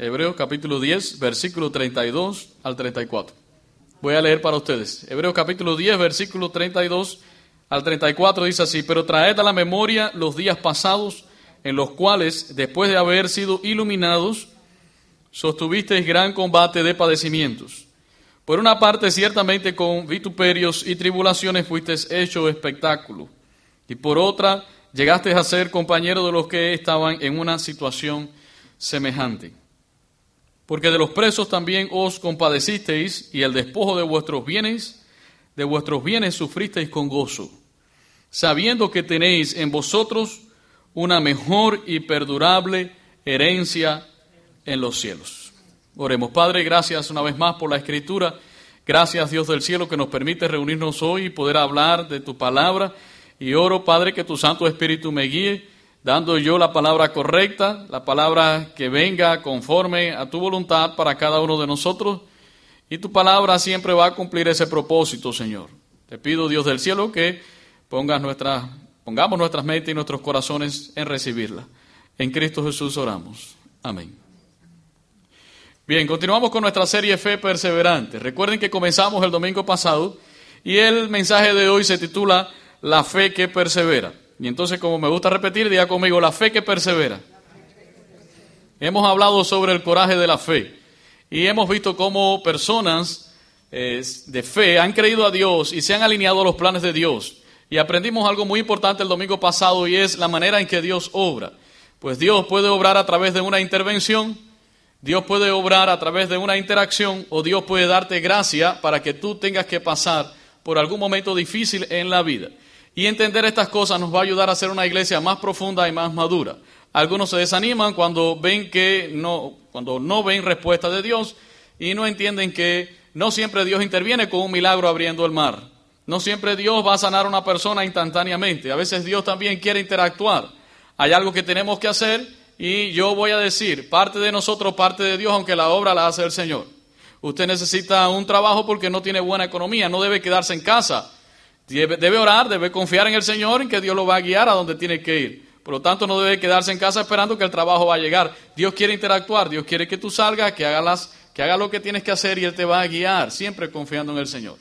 Hebreos capítulo 10, versículo 32 al 34. Voy a leer para ustedes. Hebreos capítulo 10, versículo 32 al 34 dice así, pero traed a la memoria los días pasados en los cuales, después de haber sido iluminados, sostuvisteis gran combate de padecimientos. Por una parte, ciertamente con vituperios y tribulaciones fuisteis hecho espectáculo, y por otra, llegasteis a ser compañeros de los que estaban en una situación semejante. Porque de los presos también os compadecisteis, y el despojo de vuestros bienes, de vuestros bienes sufristeis con gozo, sabiendo que tenéis en vosotros una mejor y perdurable herencia en los cielos. Oremos, Padre, gracias una vez más por la escritura. Gracias, Dios del cielo, que nos permite reunirnos hoy y poder hablar de tu palabra. Y oro, Padre, que tu Santo Espíritu me guíe, dando yo la palabra correcta, la palabra que venga conforme a tu voluntad para cada uno de nosotros. Y tu palabra siempre va a cumplir ese propósito, Señor. Te pido, Dios del cielo, que pongas nuestra, pongamos nuestras mentes y nuestros corazones en recibirla. En Cristo Jesús oramos. Amén. Bien, continuamos con nuestra serie Fe Perseverante. Recuerden que comenzamos el domingo pasado y el mensaje de hoy se titula La fe que persevera. Y entonces, como me gusta repetir, diga conmigo, la fe que persevera. Hemos hablado sobre el coraje de la fe y hemos visto cómo personas eh, de fe han creído a Dios y se han alineado a los planes de Dios. Y aprendimos algo muy importante el domingo pasado y es la manera en que Dios obra. Pues Dios puede obrar a través de una intervención, Dios puede obrar a través de una interacción o Dios puede darte gracia para que tú tengas que pasar por algún momento difícil en la vida. Y entender estas cosas nos va a ayudar a ser una iglesia más profunda y más madura. Algunos se desaniman cuando ven que no, cuando no ven respuesta de Dios y no entienden que no siempre Dios interviene con un milagro abriendo el mar. No siempre Dios va a sanar a una persona instantáneamente. A veces Dios también quiere interactuar. Hay algo que tenemos que hacer y yo voy a decir, parte de nosotros, parte de Dios, aunque la obra la hace el Señor. Usted necesita un trabajo porque no tiene buena economía, no debe quedarse en casa. Debe, orar, debe confiar en el Señor, en que Dios lo va a guiar a donde tiene que ir. Por lo tanto, no debe quedarse en casa esperando que el trabajo va a llegar. Dios quiere interactuar, Dios quiere que tú salgas, que hagas, que haga lo que tienes que hacer y Él te va a guiar, siempre confiando en el Señor.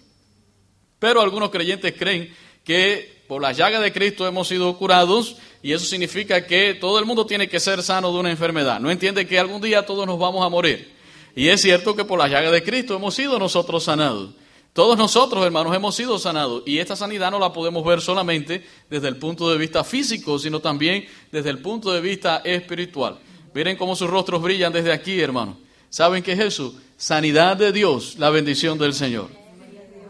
Pero algunos creyentes creen que por la llaga de Cristo hemos sido curados y eso significa que todo el mundo tiene que ser sano de una enfermedad. No entiende que algún día todos nos vamos a morir. Y es cierto que por la llaga de Cristo hemos sido nosotros sanados. Todos nosotros, hermanos, hemos sido sanados. Y esta sanidad no la podemos ver solamente desde el punto de vista físico, sino también desde el punto de vista espiritual. Miren cómo sus rostros brillan desde aquí, hermanos. ¿Saben qué es eso? Sanidad de Dios, la bendición del Señor.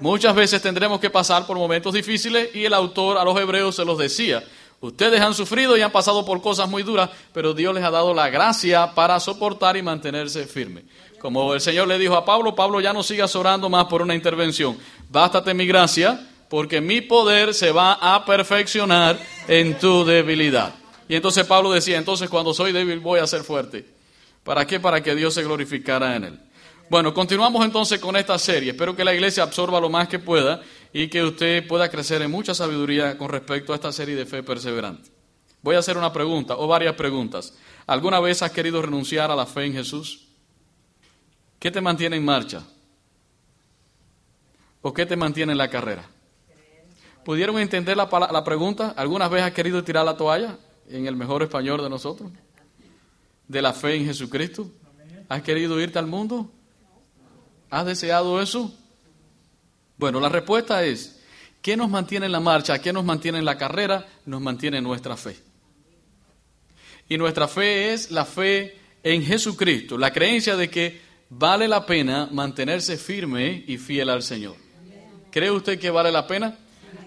Muchas veces tendremos que pasar por momentos difíciles y el autor a los hebreos se los decía. Ustedes han sufrido y han pasado por cosas muy duras, pero Dios les ha dado la gracia para soportar y mantenerse firmes. Como el Señor le dijo a Pablo, Pablo ya no sigas orando más por una intervención. Bástate mi gracia, porque mi poder se va a perfeccionar en tu debilidad. Y entonces Pablo decía, entonces cuando soy débil voy a ser fuerte. ¿Para qué? Para que Dios se glorificara en él. Bueno, continuamos entonces con esta serie. Espero que la iglesia absorba lo más que pueda y que usted pueda crecer en mucha sabiduría con respecto a esta serie de fe perseverante. Voy a hacer una pregunta o varias preguntas. ¿Alguna vez has querido renunciar a la fe en Jesús? ¿Qué te mantiene en marcha? ¿O qué te mantiene en la carrera? ¿Pudieron entender la, pregunta? ¿Alguna vez has querido tirar la toalla en el mejor español de nosotros? ¿De la fe en Jesucristo? ¿Has querido irte al mundo? ¿Has deseado eso? Bueno, la respuesta es, ¿qué nos mantiene en la marcha? ¿Qué nos mantiene en la carrera? Nos mantiene nuestra fe. Y nuestra fe es la fe en Jesucristo, la creencia de que vale la pena mantenerse firme y fiel al Señor. ¿Cree usted que vale la pena?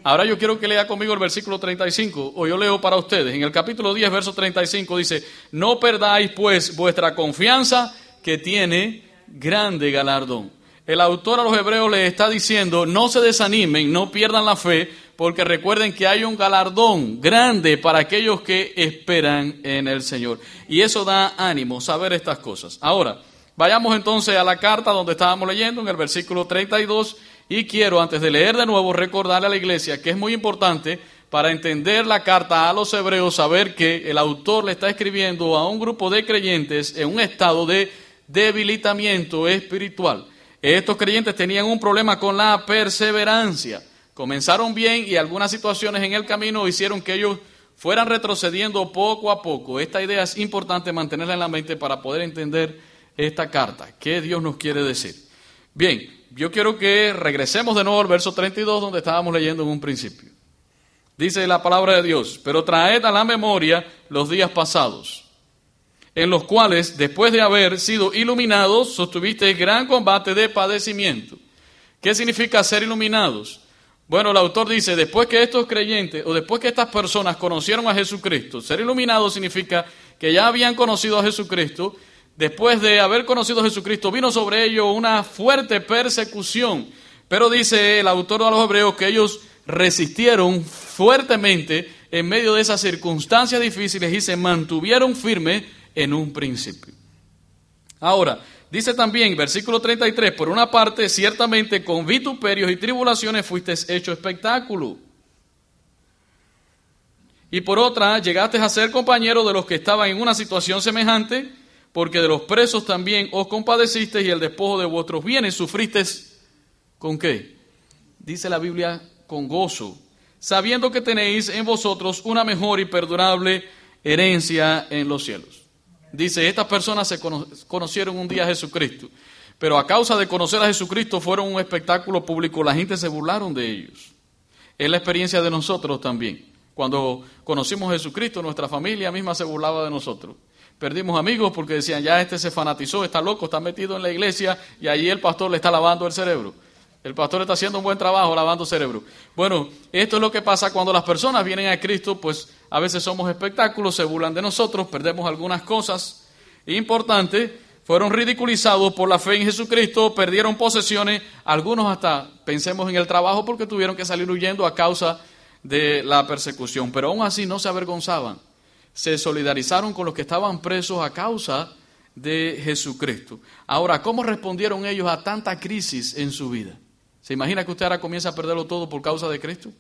Ahora yo quiero que lea conmigo el versículo 35, o yo leo para ustedes. En el capítulo 10, verso 35 dice, no perdáis pues vuestra confianza que tiene grande galardón. El autor a los hebreos les está diciendo, no se desanimen, no pierdan la fe, porque recuerden que hay un galardón grande para aquellos que esperan en el Señor. Y eso da ánimo, saber estas cosas. Ahora, vayamos entonces a la carta donde estábamos leyendo, en el versículo 32, y quiero, antes de leer de nuevo, recordarle a la iglesia que es muy importante para entender la carta a los hebreos, saber que el autor le está escribiendo a un grupo de creyentes en un estado de debilitamiento espiritual. Estos creyentes tenían un problema con la perseverancia. Comenzaron bien y algunas situaciones en el camino hicieron que ellos fueran retrocediendo poco a poco. Esta idea es importante mantenerla en la mente para poder entender esta carta. ¿Qué Dios nos quiere decir? Bien, yo quiero que regresemos de nuevo al verso 32 donde estábamos leyendo en un principio. Dice la palabra de Dios, pero traed a la memoria los días pasados, en los cuales, después de haber sido iluminados, sostuviste gran combate de padecimiento. ¿Qué significa ser iluminados? Bueno, el autor dice, después que estos creyentes o después que estas personas conocieron a Jesucristo, ser iluminados significa que ya habían conocido a Jesucristo, después de haber conocido a Jesucristo vino sobre ellos una fuerte persecución. Pero dice el autor de los Hebreos que ellos resistieron fuertemente en medio de esas circunstancias difíciles y se mantuvieron firmes en un principio. Ahora, Dice también, versículo 33, por una parte, ciertamente con vituperios y tribulaciones fuiste hecho espectáculo. Y por otra, llegaste a ser compañero de los que estaban en una situación semejante, porque de los presos también os compadecisteis y el despojo de vuestros bienes sufristeis con qué? Dice la Biblia, con gozo, sabiendo que tenéis en vosotros una mejor y perdurable herencia en los cielos. Dice, estas personas se conocieron un día a Jesucristo, pero a causa de conocer a Jesucristo fueron un espectáculo público, la gente se burlaron de ellos. Es la experiencia de nosotros también. Cuando conocimos a Jesucristo, nuestra familia misma se burlaba de nosotros. Perdimos amigos porque decían, ya este se fanatizó, está loco, está metido en la iglesia y allí el pastor le está lavando el cerebro. El pastor está haciendo un buen trabajo lavando cerebro. Bueno, esto es lo que pasa cuando las personas vienen a Cristo, pues a veces somos espectáculos, se burlan de nosotros, perdemos algunas cosas importantes, fueron ridiculizados por la fe en Jesucristo, perdieron posesiones, algunos hasta pensemos en el trabajo porque tuvieron que salir huyendo a causa de la persecución, pero aún así no se avergonzaban, se solidarizaron con los que estaban presos a causa de Jesucristo. Ahora, ¿cómo respondieron ellos a tanta crisis en su vida? ¿Se imagina que usted ahora comienza a perderlo todo por causa de Cristo?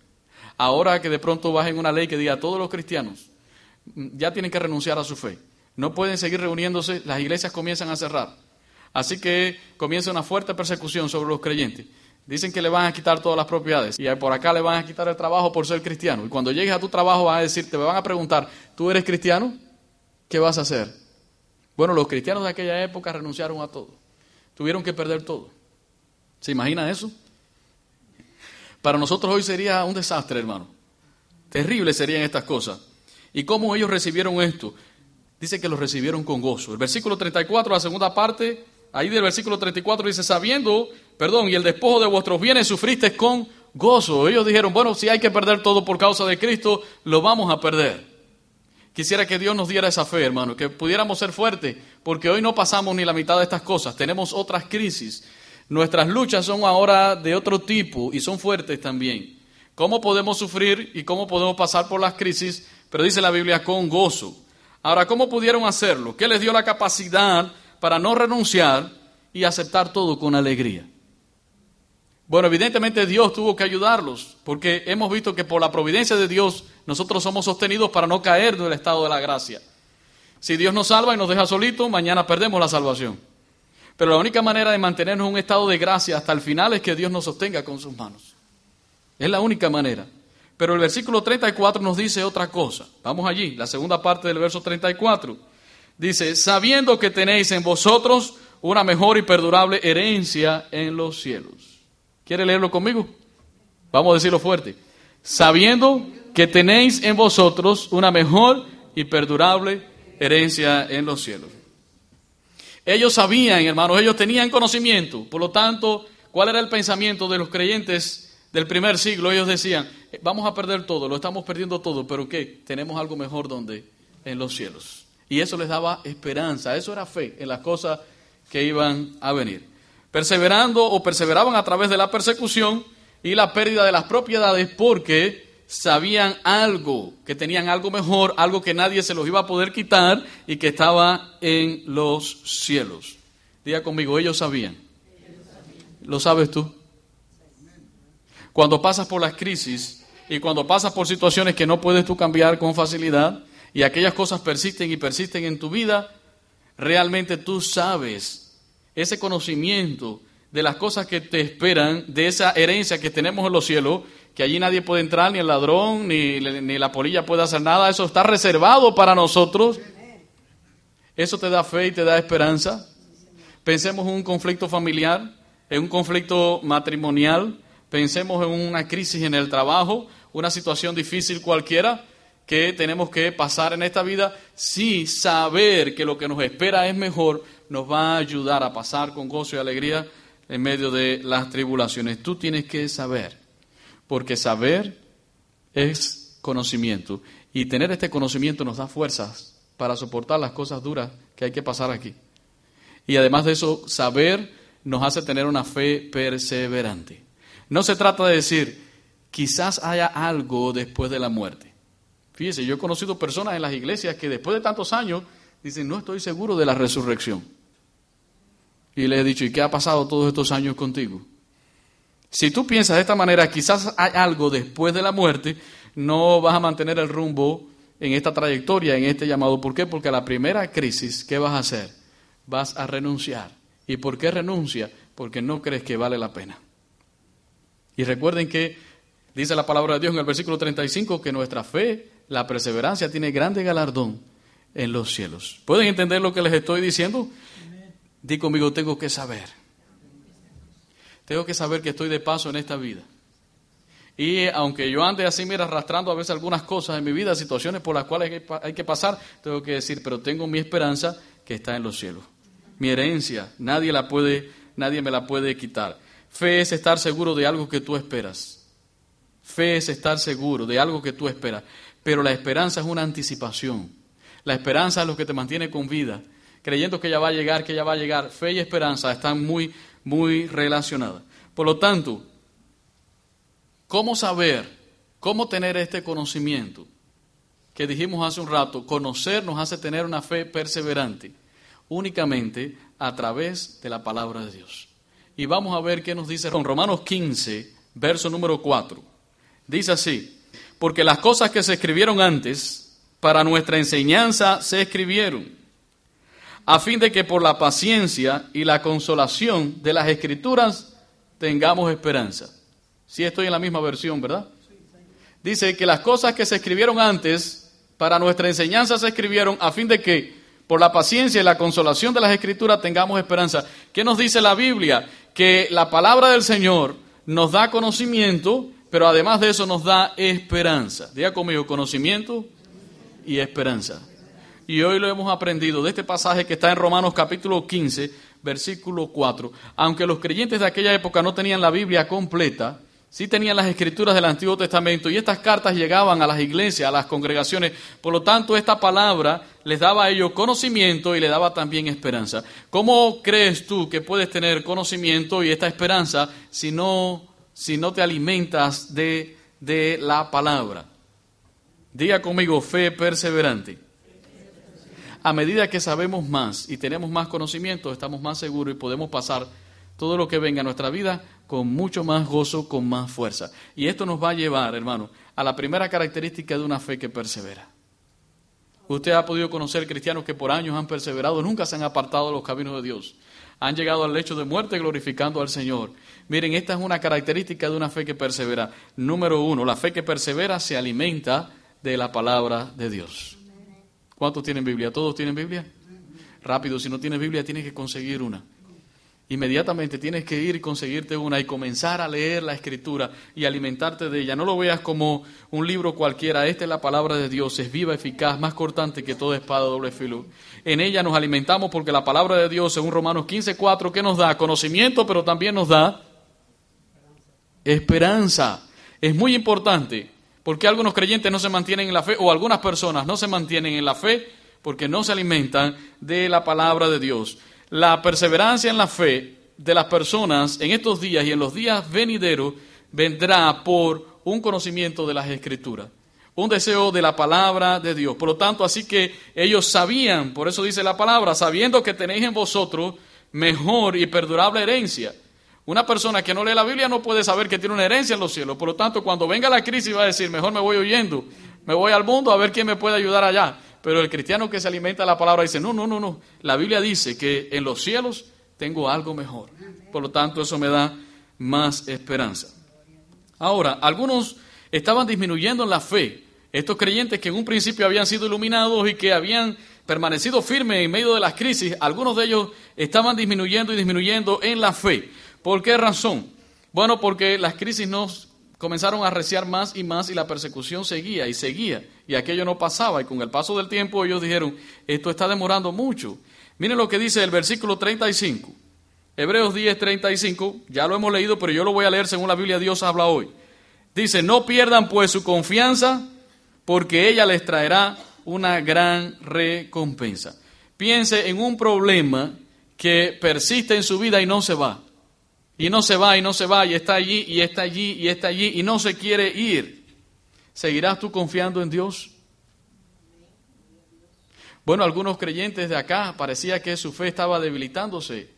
Ahora que de pronto bajen una ley que diga a todos los cristianos mm, ya tienen que renunciar a su fe. No pueden seguir reuniéndose, las iglesias comienzan a cerrar. Así que comienza una fuerte persecución sobre los creyentes. Dicen que le van a quitar todas las propiedades y por acá le van a quitar el trabajo por ser cristiano. Y cuando llegues a tu trabajo van a decir, te van a preguntar, ¿tú eres cristiano? ¿Qué vas a hacer? Bueno, los cristianos de aquella época renunciaron a todo. Tuvieron que perder todo. ¿Se imagina eso? Para nosotros hoy sería un desastre, hermano. Terrible serían estas cosas. ¿Y cómo ellos recibieron esto? Dice que lo recibieron con gozo. El versículo 34, la segunda parte, ahí del versículo 34 dice, sabiendo, perdón, y el despojo de vuestros bienes sufriste con gozo. Ellos dijeron, bueno, si hay que perder todo por causa de Cristo, lo vamos a perder. Quisiera que Dios nos diera esa fe, hermano, que pudiéramos ser fuertes, porque hoy no pasamos ni la mitad de estas cosas, tenemos otras crisis Nuestras luchas son ahora de otro tipo y son fuertes también. ¿Cómo podemos sufrir y cómo podemos pasar por las crisis? Pero dice la Biblia con gozo. Ahora, ¿cómo pudieron hacerlo? ¿Qué les dio la capacidad para no renunciar y aceptar todo con alegría? Bueno, evidentemente Dios tuvo que ayudarlos, porque hemos visto que por la providencia de Dios nosotros somos sostenidos para no caer del estado de la gracia. Si Dios nos salva y nos deja solitos, mañana perdemos la salvación. Pero la única manera de mantenernos en un estado de gracia hasta el final es que Dios nos sostenga con sus manos. Es la única manera. Pero el versículo 34 nos dice otra cosa. Vamos allí, la segunda parte del verso 34. Dice, sabiendo que tenéis en vosotros una mejor y perdurable herencia en los cielos. ¿Quiere leerlo conmigo? Vamos a decirlo fuerte. Sabiendo que tenéis en vosotros una mejor y perdurable herencia en los cielos. Ellos sabían, hermanos, ellos tenían conocimiento. Por lo tanto, ¿cuál era el pensamiento de los creyentes del primer siglo? Ellos decían, eh, vamos a perder todo, lo estamos perdiendo todo, pero ¿qué? Tenemos algo mejor donde? En los cielos. Y eso les daba esperanza, eso era fe en las cosas que iban a venir. Perseverando o perseveraban a través de la persecución y la pérdida de las propiedades porque sabían algo, que tenían algo mejor, algo que nadie se los iba a poder quitar y que estaba en los cielos. Diga conmigo, ellos sabían. ¿Lo sabes tú? Cuando pasas por las crisis y cuando pasas por situaciones que no puedes tú cambiar con facilidad y aquellas cosas persisten y persisten en tu vida, realmente tú sabes ese conocimiento de las cosas que te esperan, de esa herencia que tenemos en los cielos, que allí nadie puede entrar, ni el ladrón, ni, ni la polilla puede hacer nada, eso está reservado para nosotros. Eso te da fe y te da esperanza. Pensemos en un conflicto familiar, en un conflicto matrimonial, pensemos en una crisis en el trabajo, una situación difícil cualquiera que tenemos que pasar en esta vida, sí saber que lo que nos espera es mejor, nos va a ayudar a pasar con gozo y alegría en medio de las tribulaciones. Tú tienes que saber, porque saber es conocimiento y tener este conocimiento nos da fuerzas para soportar las cosas duras que hay que pasar aquí. Y además de eso, saber nos hace tener una fe perseverante. No se trata de decir, quizás haya algo después de la muerte. Fíjese, yo he conocido personas en las iglesias que después de tantos años dicen, no estoy seguro de la resurrección. Y le he dicho, ¿y qué ha pasado todos estos años contigo? Si tú piensas de esta manera, quizás hay algo después de la muerte, no vas a mantener el rumbo en esta trayectoria, en este llamado. ¿Por qué? Porque a la primera crisis, ¿qué vas a hacer? Vas a renunciar. ¿Y por qué renuncia? Porque no crees que vale la pena. Y recuerden que dice la palabra de Dios en el versículo 35 que nuestra fe, la perseverancia, tiene grande galardón en los cielos. ¿Pueden entender lo que les estoy diciendo? Di conmigo, tengo que saber. Tengo que saber que estoy de paso en esta vida. Y aunque yo ande así, mira, arrastrando a veces algunas cosas en mi vida, situaciones por las cuales hay que pasar, tengo que decir, pero tengo mi esperanza que está en los cielos. Mi herencia, nadie la puede, nadie me la puede quitar. Fe es estar seguro de algo que tú esperas. Fe es estar seguro de algo que tú esperas. Pero la esperanza es una anticipación. La esperanza es lo que te mantiene con vida creyendo que ya va a llegar, que ya va a llegar. Fe y esperanza están muy, muy relacionadas. Por lo tanto, ¿cómo saber, cómo tener este conocimiento? Que dijimos hace un rato, conocer nos hace tener una fe perseverante, únicamente a través de la palabra de Dios. Y vamos a ver qué nos dice con Romanos 15, verso número 4. Dice así, porque las cosas que se escribieron antes, para nuestra enseñanza se escribieron a fin de que por la paciencia y la consolación de las escrituras tengamos esperanza. Si estoy en la misma versión, ¿verdad? Dice que las cosas que se escribieron antes para nuestra enseñanza se escribieron a fin de que por la paciencia y la consolación de las escrituras tengamos esperanza. ¿Qué nos dice la Biblia? Que la palabra del Señor nos da conocimiento, pero además de eso nos da esperanza. Diga conmigo, conocimiento y esperanza. Y hoy lo hemos aprendido de este pasaje que está en Romanos capítulo 15, versículo 4. Aunque los creyentes de aquella época no tenían la Biblia completa, sí tenían las escrituras del Antiguo Testamento y estas cartas llegaban a las iglesias, a las congregaciones. Por lo tanto, esta palabra les daba a ellos conocimiento y les daba también esperanza. ¿Cómo crees tú que puedes tener conocimiento y esta esperanza si no, si no te alimentas de, de la palabra? Diga conmigo, fe perseverante a medida que sabemos más y tenemos más conocimiento, estamos más seguros y podemos pasar todo lo que venga a nuestra vida con mucho más gozo, con más fuerza. Y esto nos va a llevar, hermano, a la primera característica de una fe que persevera. Usted ha podido conocer cristianos que por años han perseverado, nunca se han apartado de los caminos de Dios. Han llegado al lecho de muerte glorificando al Señor. Miren, esta es una característica de una fe que persevera. Número uno, la fe que persevera se alimenta de la palabra de Dios. ¿Cuántos tienen Biblia? ¿Todos tienen Biblia? Rápido, si no tienes Biblia tienes que conseguir una. Inmediatamente tienes que ir y conseguirte una y comenzar a leer la escritura y alimentarte de ella. No lo veas como un libro cualquiera. Esta es la palabra de Dios. Es viva, eficaz, más cortante que toda espada doble filo. En ella nos alimentamos porque la palabra de Dios, según Romanos 15, 4, ¿qué nos da? Conocimiento, pero también nos da esperanza. Es muy importante ¿Por qué algunos creyentes no se mantienen en la fe o algunas personas no se mantienen en la fe? Porque no se alimentan de la palabra de Dios. La perseverancia en la fe de las personas en estos días y en los días venideros vendrá por un conocimiento de las escrituras, un deseo de la palabra de Dios. Por lo tanto, así que ellos sabían, por eso dice la palabra, sabiendo que tenéis en vosotros mejor y perdurable herencia una persona que no lee la Biblia no puede saber que tiene una herencia en los cielos. Por lo tanto, cuando venga la crisis va a decir, mejor me voy huyendo, me voy al mundo a ver quién me puede ayudar allá. Pero el cristiano que se alimenta de la palabra dice, no, no, no, no. La Biblia dice que en los cielos tengo algo mejor. Por lo tanto, eso me da más esperanza. Ahora, algunos estaban disminuyendo en la fe. Estos creyentes que en un principio habían sido iluminados y que habían permanecido firmes en medio de las crisis, algunos de ellos estaban disminuyendo y disminuyendo en la fe. ¿Por qué razón? Bueno, porque las crisis nos comenzaron a arreciar más y más y la persecución seguía y seguía y aquello no pasaba y con el paso del tiempo ellos dijeron, esto está demorando mucho. Miren lo que dice el versículo 35. Hebreos 10, 35, ya lo hemos leído, pero yo lo voy a leer según la Biblia Dios habla hoy. Dice, no pierdan pues su confianza, porque ella les traerá una gran recompensa. Piense en un problema que persiste en su vida y no se va. Y no se va y no se va y está allí y está allí y está allí y no se quiere ir. ¿Seguirás tú confiando en Dios? Bueno, algunos creyentes de acá parecía que su fe estaba debilitándose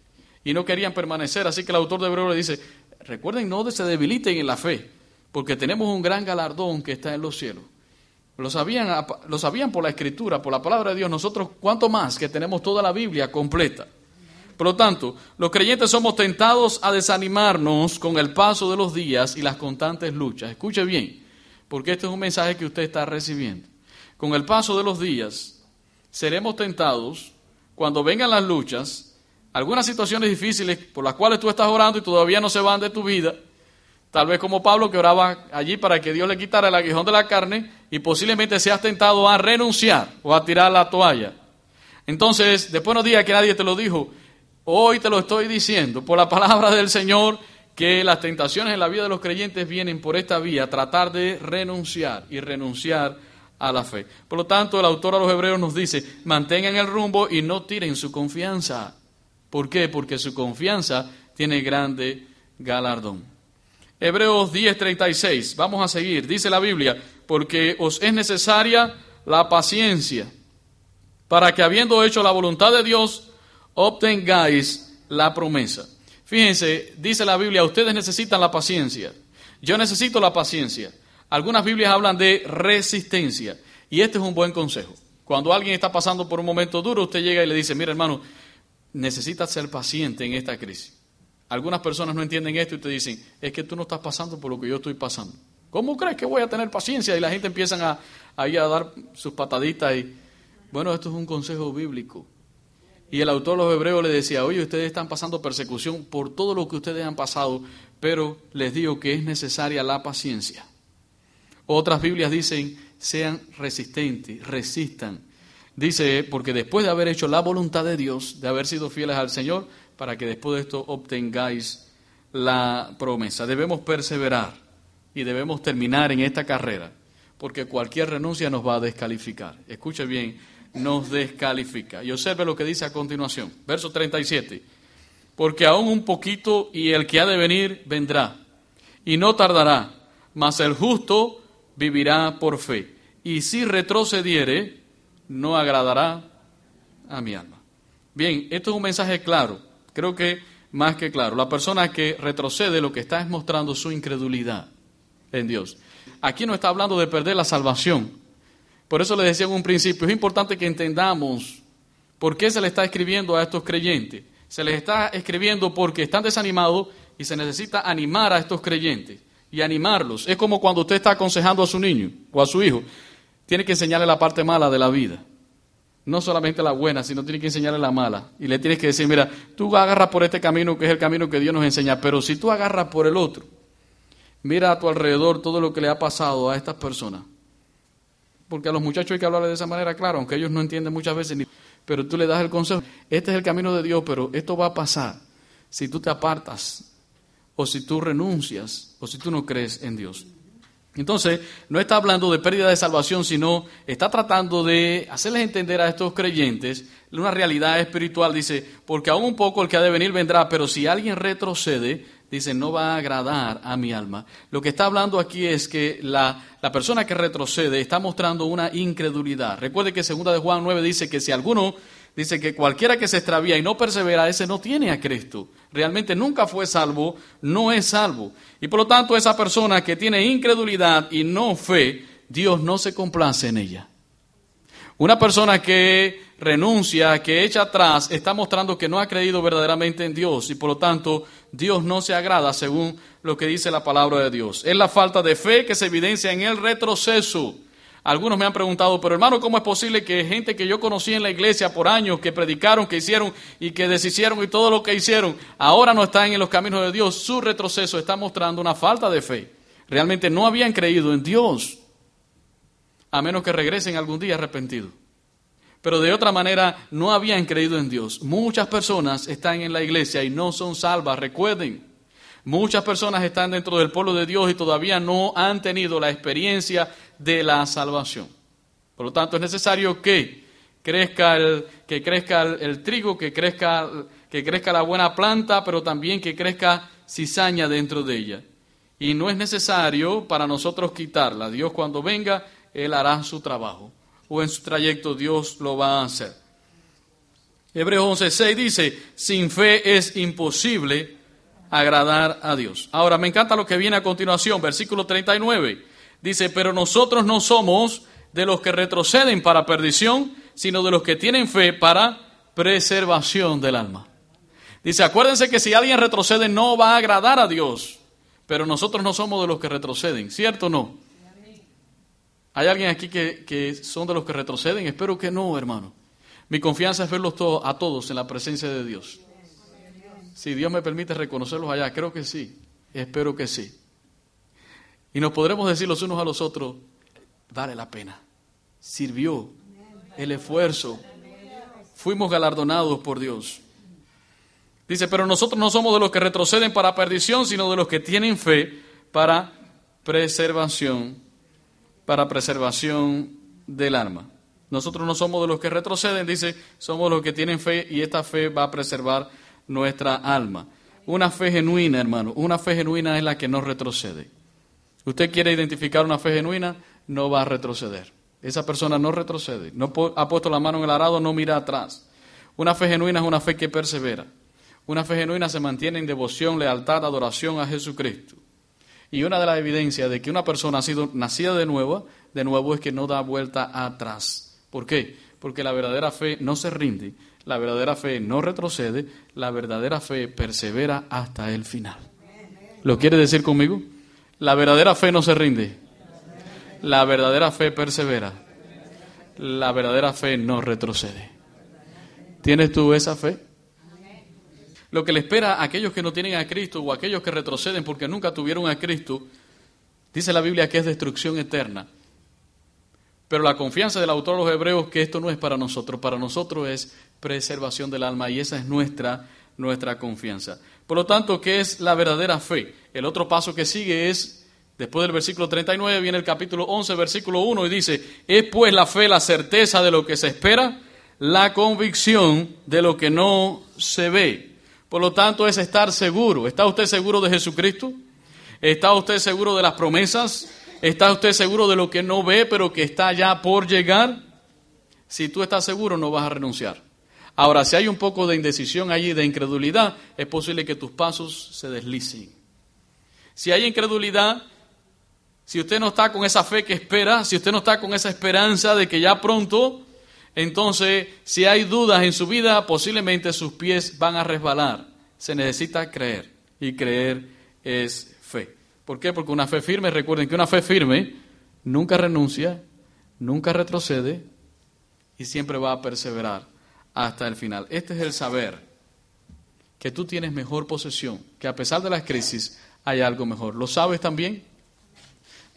y no querían permanecer. Así que el autor de Hebreo le dice, recuerden, no se debiliten en la fe, porque tenemos un gran galardón que está en los cielos. Lo sabían, lo sabían por la escritura, por la palabra de Dios. Nosotros, ¿cuánto más que tenemos toda la Biblia completa? Por lo tanto, los creyentes somos tentados a desanimarnos con el paso de los días y las constantes luchas. Escuche bien, porque este es un mensaje que usted está recibiendo. Con el paso de los días, seremos tentados cuando vengan las luchas algunas situaciones difíciles por las cuales tú estás orando y todavía no se van de tu vida, tal vez como Pablo que oraba allí para que Dios le quitara el aguijón de la carne y posiblemente seas tentado a renunciar o a tirar la toalla. Entonces, después no digas que nadie te lo dijo, hoy te lo estoy diciendo por la palabra del Señor que las tentaciones en la vida de los creyentes vienen por esta vía, tratar de renunciar y renunciar a la fe. Por lo tanto, el autor a los hebreos nos dice, mantengan el rumbo y no tiren su confianza. ¿Por qué? Porque su confianza tiene grande galardón. Hebreos 10:36, vamos a seguir, dice la Biblia, porque os es necesaria la paciencia, para que habiendo hecho la voluntad de Dios, obtengáis la promesa. Fíjense, dice la Biblia, ustedes necesitan la paciencia. Yo necesito la paciencia. Algunas Biblias hablan de resistencia. Y este es un buen consejo. Cuando alguien está pasando por un momento duro, usted llega y le dice, mira hermano, necesitas ser paciente en esta crisis. Algunas personas no entienden esto y te dicen, es que tú no estás pasando por lo que yo estoy pasando. ¿Cómo crees que voy a tener paciencia? Y la gente empieza a, a, a dar sus pataditas y, bueno, esto es un consejo bíblico. Y el autor de los hebreos le decía, oye, ustedes están pasando persecución por todo lo que ustedes han pasado, pero les digo que es necesaria la paciencia. Otras Biblias dicen, sean resistentes, resistan. Dice, porque después de haber hecho la voluntad de Dios, de haber sido fieles al Señor, para que después de esto obtengáis la promesa. Debemos perseverar y debemos terminar en esta carrera, porque cualquier renuncia nos va a descalificar. Escuche bien, nos descalifica. Y observe lo que dice a continuación, verso 37. Porque aún un poquito y el que ha de venir vendrá, y no tardará, mas el justo vivirá por fe. Y si retrocediere, no agradará a mi alma. Bien, esto es un mensaje claro, creo que más que claro. La persona que retrocede lo que está es mostrando su incredulidad en Dios. Aquí no está hablando de perder la salvación. Por eso le decía en un principio, es importante que entendamos por qué se le está escribiendo a estos creyentes. Se les está escribiendo porque están desanimados y se necesita animar a estos creyentes y animarlos. Es como cuando usted está aconsejando a su niño o a su hijo. Tiene que enseñarle la parte mala de la vida. No solamente la buena, sino tiene que enseñarle la mala. Y le tienes que decir, mira, tú agarras por este camino que es el camino que Dios nos enseña, pero si tú agarras por el otro, mira a tu alrededor todo lo que le ha pasado a estas personas. Porque a los muchachos hay que hablarles de esa manera, claro, aunque ellos no entienden muchas veces, ni, pero tú le das el consejo, este es el camino de Dios, pero esto va a pasar si tú te apartas, o si tú renuncias, o si tú no crees en Dios. Entonces, no está hablando de pérdida de salvación, sino está tratando de hacerles entender a estos creyentes una realidad espiritual. Dice, porque aún un poco el que ha de venir vendrá, pero si alguien retrocede, dice, no va a agradar a mi alma. Lo que está hablando aquí es que la, la persona que retrocede está mostrando una incredulidad. Recuerde que segunda de Juan 9 dice que si alguno dice que cualquiera que se extravía y no persevera, ese no tiene a Cristo. Realmente nunca fue salvo, no es salvo. Y por lo tanto, esa persona que tiene incredulidad y no fe, Dios no se complace en ella. Una persona que renuncia, que echa atrás, está mostrando que no ha creído verdaderamente en Dios y por lo tanto Dios no se agrada según lo que dice la palabra de Dios. Es la falta de fe que se evidencia en el retroceso. Algunos me han preguntado, pero hermano, ¿cómo es posible que gente que yo conocí en la iglesia por años, que predicaron, que hicieron y que deshicieron y todo lo que hicieron, ahora no están en los caminos de Dios? Su retroceso está mostrando una falta de fe. Realmente no habían creído en Dios, a menos que regresen algún día arrepentidos. Pero de otra manera, no habían creído en Dios. Muchas personas están en la iglesia y no son salvas, recuerden. Muchas personas están dentro del pueblo de Dios y todavía no han tenido la experiencia de la salvación. Por lo tanto, es necesario que crezca el, que crezca el, trigo, que crezca, que crezca la buena planta, pero también que crezca cizaña dentro de ella. Y no es necesario para nosotros quitarla. Dios cuando venga, Él hará su trabajo. O en su trayecto Dios lo va a hacer. Hebreos 11.6 dice, sin fe es imposible agradar a Dios. Ahora, me encanta lo que viene a continuación, versículo 39. Dice, pero nosotros no somos de los que retroceden para perdición, sino de los que tienen fe para preservación del alma. Dice, acuérdense que si alguien retrocede no va a agradar a Dios, pero nosotros no somos de los que retroceden, ¿cierto o no? ¿Hay alguien aquí que, que son de los que retroceden? Espero que no, hermano. Mi confianza es verlos a todos en la presencia de Dios. Si Dios me permite reconocerlos allá, creo que sí, espero que sí. Y nos podremos decir los unos a los otros, vale la pena, sirvió el esfuerzo, fuimos galardonados por Dios. Dice, pero nosotros no somos de los que retroceden para perdición, sino de los que tienen fe para preservación, para preservación del alma. Nosotros no somos de los que retroceden, dice, somos los que tienen fe y esta fe va a preservar nuestra alma. Una fe genuina, hermano, una fe genuina es la que no retrocede. Usted quiere identificar una fe genuina, no va a retroceder. Esa persona no retrocede, no ha puesto la mano en el arado, no mira atrás. Una fe genuina es una fe que persevera. Una fe genuina se mantiene en devoción, lealtad, adoración a Jesucristo. Y una de las evidencias de que una persona ha sido nacida de nuevo, de nuevo es que no da vuelta atrás. ¿Por qué? Porque la verdadera fe no se rinde, la verdadera fe no retrocede, la verdadera fe persevera hasta el final. ¿Lo quiere decir conmigo? La verdadera fe no se rinde. La verdadera fe persevera. La verdadera fe no retrocede. ¿Tienes tú esa fe? Lo que le espera a aquellos que no tienen a Cristo o a aquellos que retroceden porque nunca tuvieron a Cristo, dice la Biblia que es destrucción eterna. Pero la confianza del autor de los Hebreos que esto no es para nosotros, para nosotros es preservación del alma y esa es nuestra, nuestra confianza. Por lo tanto, ¿qué es la verdadera fe? El otro paso que sigue es, después del versículo 39, viene el capítulo 11, versículo 1 y dice, es pues la fe la certeza de lo que se espera, la convicción de lo que no se ve. Por lo tanto, es estar seguro. ¿Está usted seguro de Jesucristo? ¿Está usted seguro de las promesas? ¿Está usted seguro de lo que no ve, pero que está ya por llegar? Si tú estás seguro, no vas a renunciar. Ahora, si hay un poco de indecisión allí, de incredulidad, es posible que tus pasos se deslicen. Si hay incredulidad, si usted no está con esa fe que espera, si usted no está con esa esperanza de que ya pronto, entonces, si hay dudas en su vida, posiblemente sus pies van a resbalar. Se necesita creer y creer es fe. ¿Por qué? Porque una fe firme, recuerden que una fe firme nunca renuncia, nunca retrocede y siempre va a perseverar hasta el final. Este es el saber que tú tienes mejor posesión, que a pesar de las crisis hay algo mejor. ¿Lo sabes también?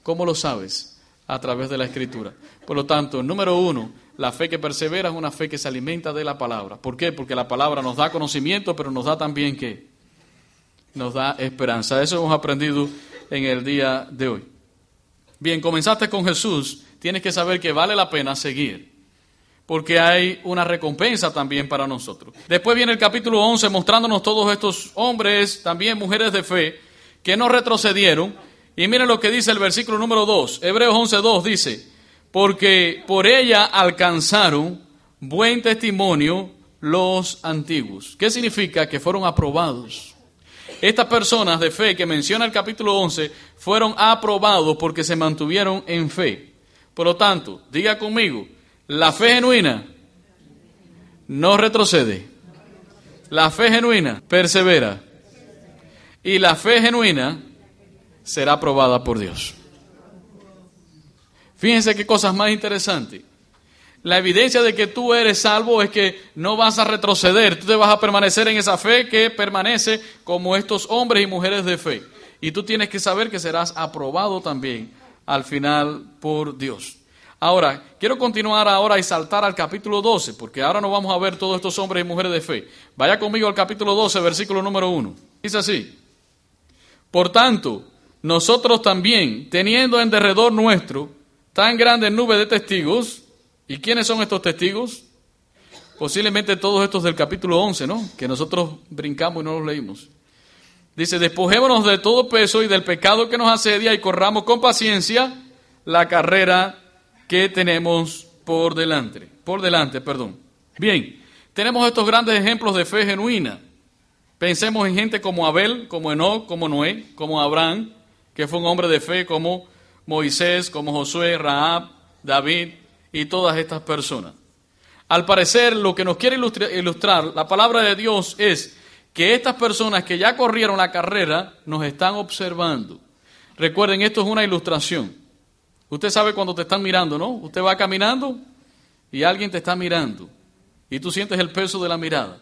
¿Cómo lo sabes? A través de la escritura. Por lo tanto, número uno, la fe que persevera es una fe que se alimenta de la palabra. ¿Por qué? Porque la palabra nos da conocimiento, pero nos da también qué? Nos da esperanza. Eso hemos aprendido en el día de hoy. Bien, comenzaste con Jesús, tienes que saber que vale la pena seguir porque hay una recompensa también para nosotros. Después viene el capítulo 11 mostrándonos todos estos hombres, también mujeres de fe, que no retrocedieron. Y miren lo que dice el versículo número 2, Hebreos 11.2 dice, porque por ella alcanzaron buen testimonio los antiguos. ¿Qué significa? Que fueron aprobados. Estas personas de fe que menciona el capítulo 11 fueron aprobados porque se mantuvieron en fe. Por lo tanto, diga conmigo, la fe genuina no retrocede. La fe genuina persevera. Y la fe genuina será aprobada por Dios. Fíjense qué cosas más interesantes. La evidencia de que tú eres salvo es que no vas a retroceder, tú te vas a permanecer en esa fe que permanece como estos hombres y mujeres de fe. Y tú tienes que saber que serás aprobado también al final por Dios. Ahora, quiero continuar ahora y saltar al capítulo 12, porque ahora no vamos a ver todos estos hombres y mujeres de fe. Vaya conmigo al capítulo 12, versículo número 1. Dice así. Por tanto, nosotros también, teniendo en derredor nuestro tan grande nube de testigos, ¿y quiénes son estos testigos? Posiblemente todos estos del capítulo 11, ¿no? Que nosotros brincamos y no los leímos. Dice, despojémonos de todo peso y del pecado que nos asedia y corramos con paciencia la carrera que tenemos por delante. Por delante, perdón. Bien, tenemos estos grandes ejemplos de fe genuina. Pensemos en gente como Abel, como Enoch, como Noé, como Abraham, que fue un hombre de fe, como Moisés, como Josué, Rahab, David y todas estas personas. Al parecer, lo que nos quiere ilustrar la palabra de Dios es que estas personas que ya corrieron la carrera nos están observando. Recuerden, esto es una ilustración. Usted sabe cuando te están mirando, ¿no? Usted va caminando y alguien te está mirando y tú sientes el peso de la mirada.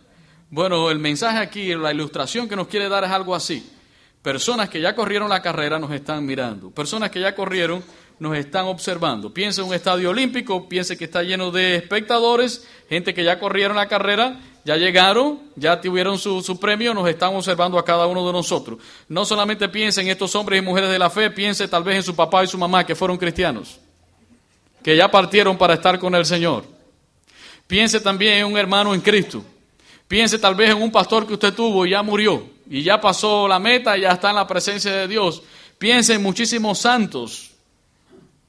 Bueno, el mensaje aquí, la ilustración que nos quiere dar es algo así. Personas que ya corrieron la carrera nos están mirando. Personas que ya corrieron nos están observando. Piense en un estadio olímpico, piense que está lleno de espectadores, gente que ya corrieron la carrera ya llegaron, ya tuvieron su, premio, nos están observando a cada uno de nosotros. No solamente piense en estos hombres y mujeres de la fe, piense tal vez en su papá y su mamá que fueron cristianos, que ya partieron para estar con el Señor. Piense también en un hermano en Cristo. Piense tal vez en un pastor que usted tuvo y ya murió, y ya pasó la meta ya está en la presencia de Dios. Piense en muchísimos santos.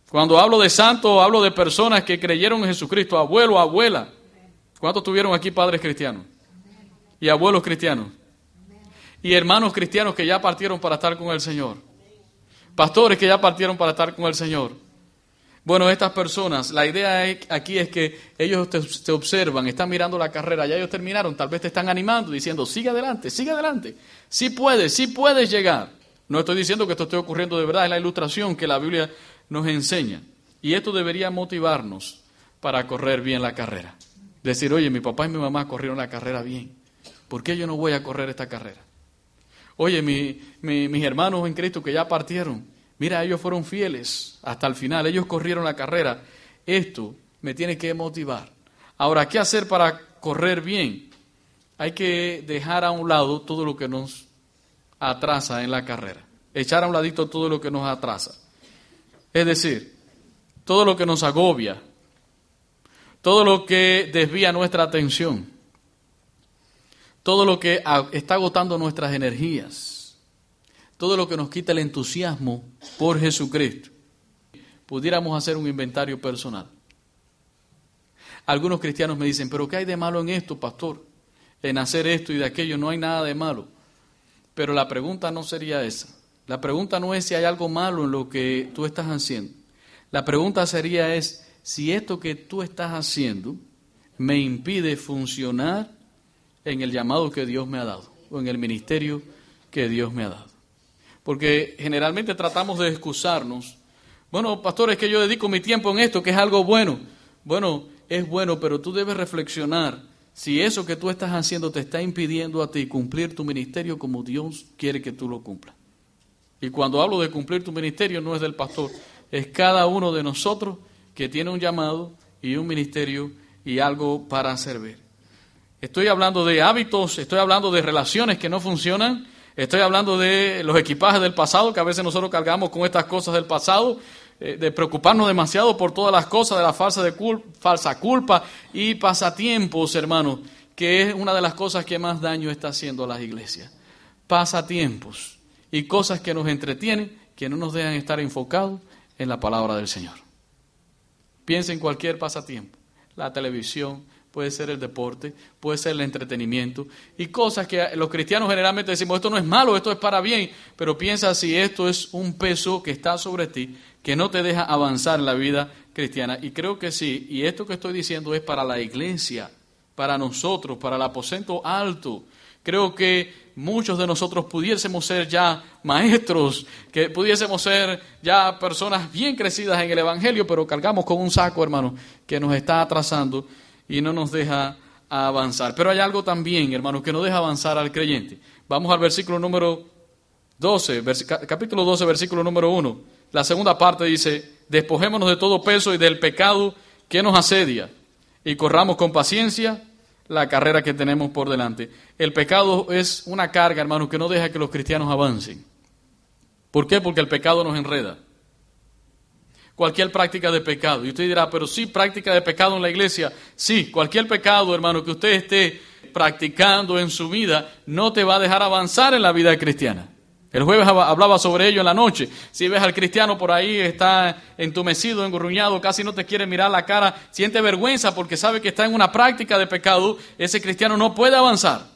Cuando hablo de santos, hablo de personas que creyeron en Jesucristo, abuelo, abuela ¿Cuántos tuvieron aquí padres cristianos? Y abuelos cristianos. Y hermanos cristianos que ya partieron para estar con el Señor. Pastores que ya partieron para estar con el Señor. Bueno, estas personas, la idea aquí es que ellos te, observan, están mirando la carrera, ya ellos terminaron, tal vez te están animando, diciendo, sigue adelante, sigue adelante, sí puedes, sí puedes llegar. No estoy diciendo que esto esté ocurriendo de verdad, es la ilustración que la Biblia nos enseña. Y esto debería motivarnos para correr bien la carrera. Decir, oye, mi papá y mi mamá corrieron la carrera bien. ¿Por qué yo no voy a correr esta carrera? Oye, mis hermanos en Cristo que ya partieron, mira, ellos fueron fieles hasta el final, ellos corrieron la carrera. Esto me tiene que motivar. Ahora, ¿qué hacer para correr bien? Hay que dejar a un lado todo lo que nos atrasa en la carrera. Echar a un ladito todo lo que nos atrasa. Es decir, todo lo que nos agobia, todo lo que desvía nuestra atención, todo lo que está agotando nuestras energías, todo lo que nos quita el entusiasmo por Jesucristo. Pudiéramos hacer un inventario personal. Algunos cristianos me dicen, pero ¿qué hay de malo en esto, pastor? En hacer esto y de aquello no hay nada de malo. Pero la pregunta no sería esa. La pregunta no es si hay algo malo en lo que tú estás haciendo. La pregunta sería es, si esto que tú estás haciendo me impide funcionar en el llamado que Dios me ha dado o en el ministerio que Dios me ha dado. Porque generalmente tratamos de excusarnos. Bueno, pastor, es que yo dedico mi tiempo en esto, que es algo bueno. Bueno, es bueno, pero tú debes reflexionar si eso que tú estás haciendo te está impidiendo a ti cumplir tu ministerio como Dios quiere que tú lo cumplas. Y cuando hablo de cumplir tu ministerio no es del pastor, es cada uno de nosotros que tiene un llamado y un ministerio y algo para servir. Estoy hablando de hábitos, estoy hablando de relaciones que no funcionan, estoy hablando de los equipajes del pasado, que a veces nosotros cargamos con estas cosas del pasado, eh, de preocuparnos demasiado por todas las cosas, de la falsa, culpa y pasatiempos, hermanos, que es una de las cosas que más daño está haciendo a las iglesias. Pasatiempos y cosas que nos entretienen, que no nos dejan estar enfocados en la palabra del Señor. Piensa en cualquier pasatiempo. La televisión, puede ser el deporte, puede ser el entretenimiento y cosas que los cristianos generalmente decimos, esto no es malo, esto es para bien, pero piensa si esto es un peso que está sobre ti, que no te deja avanzar en la vida cristiana. Y creo que sí, y esto que estoy diciendo es para la iglesia para nosotros, para el aposento alto. Creo que muchos de nosotros pudiésemos ser ya maestros, que pudiésemos ser ya personas bien crecidas en el Evangelio, pero cargamos con un saco, hermano, que nos está atrasando y no nos deja avanzar. Pero hay algo también, hermano, que no deja avanzar al creyente. Vamos al versículo número 12, capítulo 12, versículo número 1. La segunda parte dice, despojémonos de todo peso y del pecado que nos asedia y corramos con paciencia la carrera que tenemos por delante. El pecado es una carga, hermano, que no deja que los cristianos avancen. ¿Por qué? Porque el pecado nos enreda. Cualquier práctica de pecado. Y usted dirá, pero sí, práctica de pecado en la iglesia. Sí, cualquier pecado, hermano, que usted esté practicando en su vida, no te va a dejar avanzar en la vida cristiana. El jueves hablaba sobre ello en la noche. Si ves al cristiano por ahí, está entumecido, engurruñado, casi no te quiere mirar la cara, siente vergüenza porque sabe que está en una práctica de pecado, ese cristiano no puede avanzar.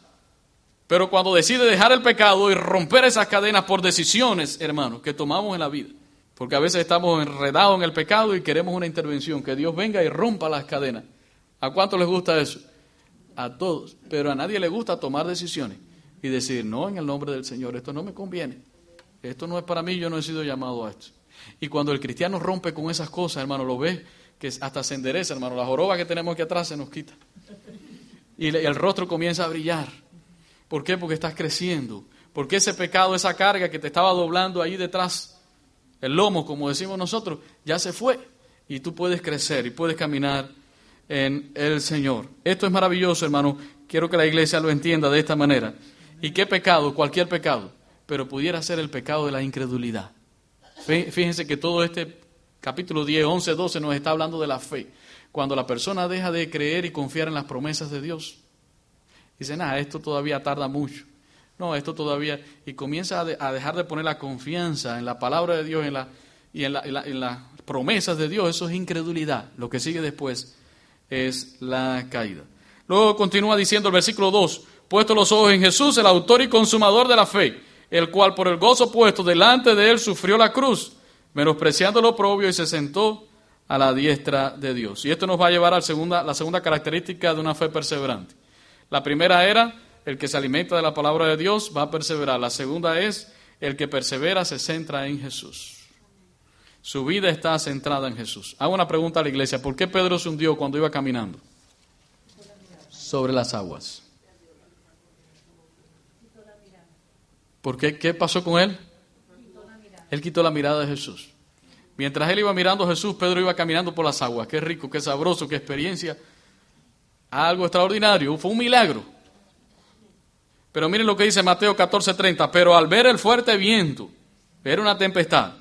Pero cuando decide dejar el pecado y romper esas cadenas por decisiones, hermanos, que tomamos en la vida, porque a veces estamos enredados en el pecado y queremos una intervención, que Dios venga y rompa las cadenas. ¿A cuánto les gusta eso? A todos, pero a nadie le gusta tomar decisiones y decir, no, en el nombre del Señor, esto no me conviene, esto no es para mí, yo no he sido llamado a esto. Y cuando el cristiano rompe con esas cosas, hermano, lo ve que hasta se endereza, hermano, la joroba que tenemos aquí atrás se nos quita. Y el rostro comienza a brillar. ¿Por qué? Porque estás creciendo. Porque ese pecado, esa carga que te estaba doblando ahí detrás, el lomo, como decimos nosotros, ya se fue. Y tú puedes crecer y puedes caminar en el Señor. Esto es maravilloso, hermano. Quiero que la iglesia lo entienda de esta manera. ¿Y qué pecado? Cualquier pecado, pero pudiera ser el pecado de la incredulidad. Fíjense que todo este capítulo 10, 11, 12 nos está hablando de la fe. Cuando la persona deja de creer y confiar en las promesas de Dios, dice, nada, esto todavía tarda mucho. No, esto todavía, y comienza a, dejar de poner la confianza en la palabra de Dios en la, y en, las promesas de Dios, eso es incredulidad. Lo que sigue después es la caída. Luego continúa diciendo el versículo 2, puesto los ojos en Jesús, el autor y consumador de la fe, el cual por el gozo puesto delante de él sufrió la cruz, menospreciando lo propio y se sentó a la diestra de Dios. Y esto nos va a llevar a la segunda característica de una fe perseverante. La primera era, el que se alimenta de la palabra de Dios va a perseverar. La segunda es, el que persevera se centra en Jesús. Su vida está centrada en Jesús. Hago una pregunta a la iglesia. ¿Por qué Pedro se hundió cuando iba caminando? Sobre las aguas. ¿Por qué? ¿Qué pasó con él? Él quitó la mirada de Jesús. Mientras él iba mirando a Jesús, Pedro iba caminando por las aguas. Qué rico, qué sabroso, qué experiencia. Algo extraordinario, fue un milagro. Pero miren lo que dice Mateo 14:30. Pero al ver el fuerte viento, era una tempestad,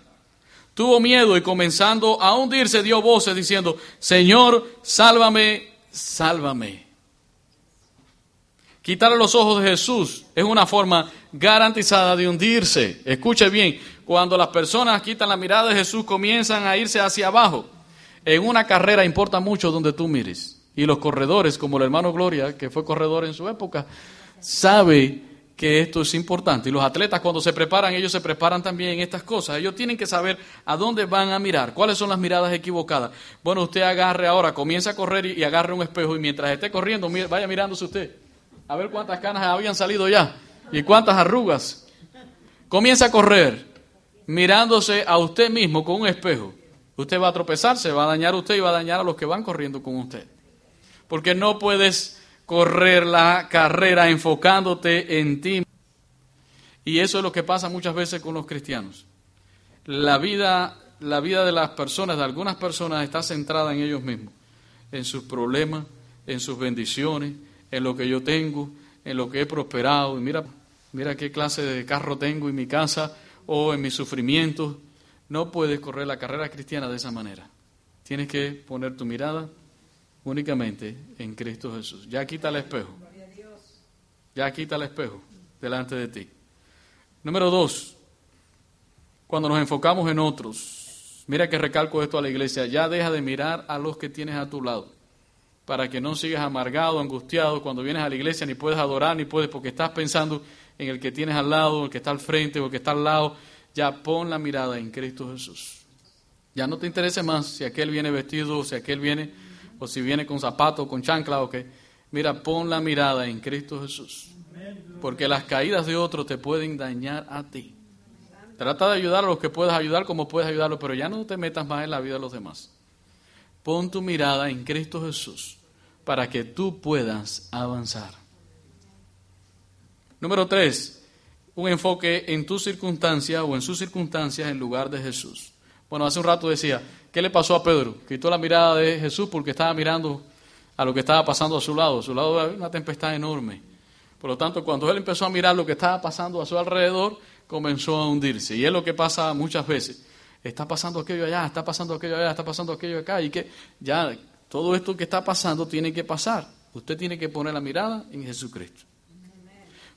tuvo miedo y comenzando a hundirse dio voces diciendo, Señor, sálvame, sálvame. Quitarle los ojos de Jesús es una forma garantizada de hundirse. Escuche bien, cuando las personas quitan la mirada de Jesús comienzan a irse hacia abajo. En una carrera importa mucho donde tú mires. Y los corredores, como el hermano Gloria, que fue corredor en su época, sabe que esto es importante. Y los atletas cuando se preparan, ellos se preparan también en estas cosas. Ellos tienen que saber a dónde van a mirar, cuáles son las miradas equivocadas. Bueno, usted agarre ahora, comienza a correr y, agarre un espejo y mientras esté corriendo, vaya mirándose usted a ver cuántas canas habían salido ya y cuántas arrugas. Comienza a correr mirándose a usted mismo con un espejo. Usted va a tropezar, se va a dañar a usted y va a dañar a los que van corriendo con usted. Porque no puedes correr la carrera enfocándote en ti. Y eso es lo que pasa muchas veces con los cristianos. La vida, la vida de las personas, de algunas personas, está centrada en ellos mismos, en sus problemas, en sus bendiciones, en lo que yo tengo, en lo que he prosperado. Y mira, mira qué clase de carro tengo en mi casa o en mis sufrimientos. No puedes correr la carrera cristiana de esa manera. Tienes que poner tu mirada únicamente en Cristo Jesús. Ya quita el espejo. Ya quita el espejo delante de ti. Número dos, cuando nos enfocamos en otros, mira que recalco esto a la iglesia, ya deja de mirar a los que tienes a tu lado para que no sigas amargado, angustiado cuando vienes a la iglesia, ni puedes adorar, ni puedes, porque estás pensando en el que tienes al lado, el que está al frente o el que está al lado. Ya pon la mirada en Cristo Jesús. Ya no te interese más si aquel viene vestido, o si aquel viene, o si viene con zapato, con chancla, o qué. Mira, pon la mirada en Cristo Jesús. Porque las caídas de otros te pueden dañar a ti. Trata de ayudar a los que puedas ayudar como puedes ayudarlos, pero ya no te metas más en la vida de los demás. Pon tu mirada en Cristo Jesús para que tú puedas avanzar. Número tres, un enfoque en tu circunstancia o en sus circunstancias en lugar de Jesús. Bueno, hace un rato decía, ¿qué le pasó a Pedro? Quitó la mirada de Jesús porque estaba mirando a lo que estaba pasando a su lado. A su lado había una tempestad enorme. Por lo tanto, cuando él empezó a mirar lo que estaba pasando a su alrededor, comenzó a hundirse. Y es lo que pasa muchas veces. Está pasando aquello allá, está pasando aquello allá, está pasando aquello acá. Y que ya todo esto que está pasando tiene que pasar. Usted tiene que poner la mirada en Jesucristo.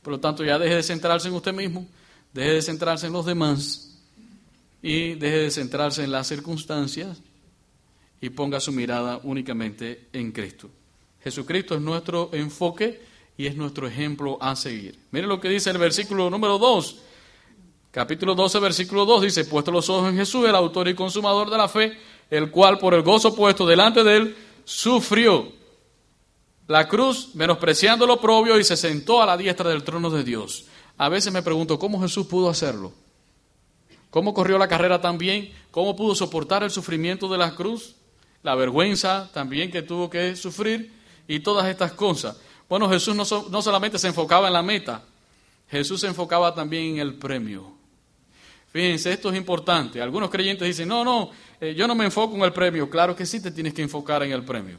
Por lo tanto, ya deje de centrarse en usted mismo, deje de centrarse en los demás y deje de centrarse en las circunstancias y ponga su mirada únicamente en Cristo. Jesucristo es nuestro enfoque y es nuestro ejemplo a seguir. Mire lo que dice el versículo número 2. Capítulo 12, versículo 2 dice, puesto los ojos en Jesús, el autor y consumador de la fe, el cual por el gozo puesto delante de él, sufrió la cruz, menospreciando lo propio, y se sentó a la diestra del trono de Dios. A veces me pregunto, ¿cómo Jesús pudo hacerlo? ¿Cómo corrió la carrera tan bien? ¿Cómo pudo soportar el sufrimiento de la cruz? La vergüenza también que tuvo que sufrir y todas estas cosas. Bueno, Jesús no, no solamente se enfocaba en la meta, Jesús se enfocaba también en el premio. Fíjense, esto es importante. Algunos creyentes dicen, no, no, eh, yo no me enfoco en el premio. Claro que sí te tienes que enfocar en el premio.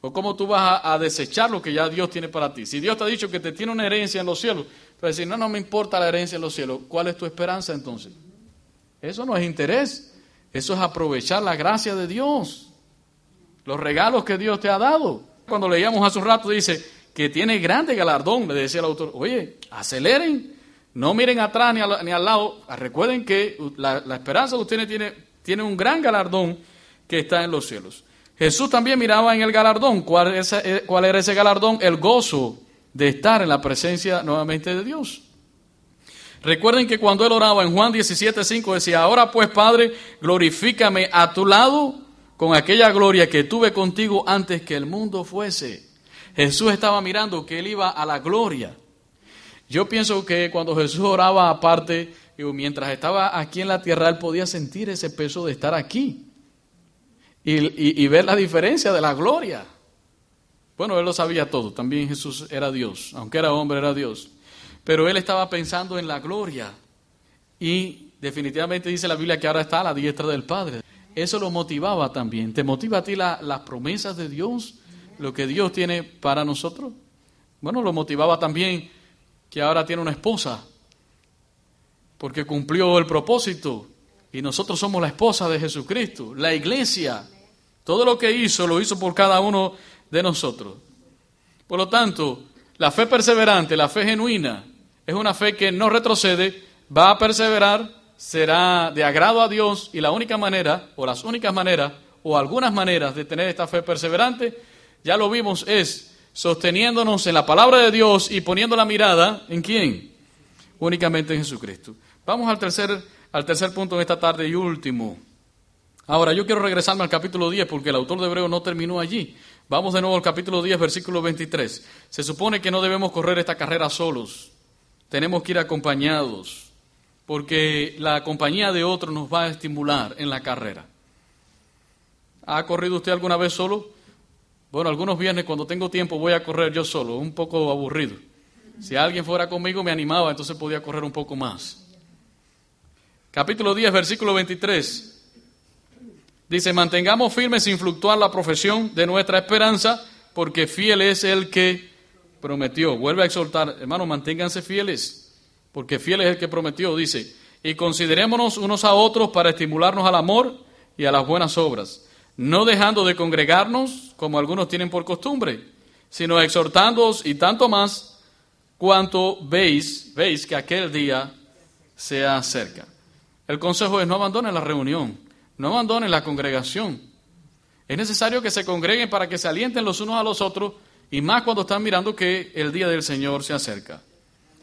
¿O cómo tú vas a, desechar lo que ya Dios tiene para ti? Si Dios te ha dicho que te tiene una herencia en los cielos, tú vas a decir, no, no me importa la herencia en los cielos. ¿Cuál es tu esperanza entonces? Eso no es interés. Eso es aprovechar la gracia de Dios. Los regalos que Dios te ha dado. Cuando leíamos hace un rato, dice que tiene grande galardón, le decía el autor. Oye, aceleren. No miren atrás ni, al lado. Recuerden que la, esperanza de ustedes tiene, tiene un gran galardón que está en los cielos. Jesús también miraba en el galardón. ¿Cuál, eh, ¿Cuál, era ese galardón? El gozo de estar en la presencia nuevamente de Dios. Recuerden que cuando él oraba en Juan 17:5 decía, ahora pues Padre, glorifícame a tu lado con aquella gloria que tuve contigo antes que el mundo fuese. Jesús estaba mirando que él iba a la gloria. Yo pienso que cuando Jesús oraba aparte, mientras estaba aquí en la tierra, él podía sentir ese peso de estar aquí y, ver la diferencia de la gloria. Bueno, él lo sabía todo, también Jesús era Dios, aunque era hombre, era Dios. Pero él estaba pensando en la gloria y definitivamente dice la Biblia que ahora está a la diestra del Padre. Eso lo motivaba también. ¿Te motiva a ti las promesas de Dios? Lo que Dios tiene para nosotros. Bueno, lo motivaba también que ahora tiene una esposa, porque cumplió el propósito y nosotros somos la esposa de Jesucristo, la iglesia. Todo lo que hizo lo hizo por cada uno de nosotros. Por lo tanto, la fe perseverante, la fe genuina, es una fe que no retrocede, va a perseverar, será de agrado a Dios y la única manera, o las únicas maneras, o algunas maneras de tener esta fe perseverante, ya lo vimos, es sosteniéndonos en la palabra de Dios y poniendo la mirada en quién? Únicamente en Jesucristo. Vamos al tercer al tercer punto en esta tarde y último. Ahora, yo quiero regresarme al capítulo 10 porque el autor de Hebreo no terminó allí. Vamos de nuevo al capítulo 10, versículo 23. Se supone que no debemos correr esta carrera solos. Tenemos que ir acompañados porque la compañía de otro nos va a estimular en la carrera. ¿Ha corrido usted alguna vez solo? Bueno, algunos viernes cuando tengo tiempo voy a correr yo solo, un poco aburrido. Si alguien fuera conmigo me animaba, entonces podía correr un poco más. Capítulo 10, versículo 23. Dice, mantengamos firmes sin fluctuar la profesión de nuestra esperanza, porque fiel es el que prometió. Vuelve a exhortar, hermano, manténganse fieles, porque fiel es el que prometió, dice, y considerémonos unos a otros para estimularnos al amor y a las buenas obras, no dejando de congregarnos como algunos tienen por costumbre, sino exhortándoos y tanto más cuanto veis, veis que aquel día se acerca. El consejo es no abandonen la reunión, no abandonen la congregación. Es necesario que se congreguen para que se alienten los unos a los otros y más cuando están mirando que el día del Señor se acerca.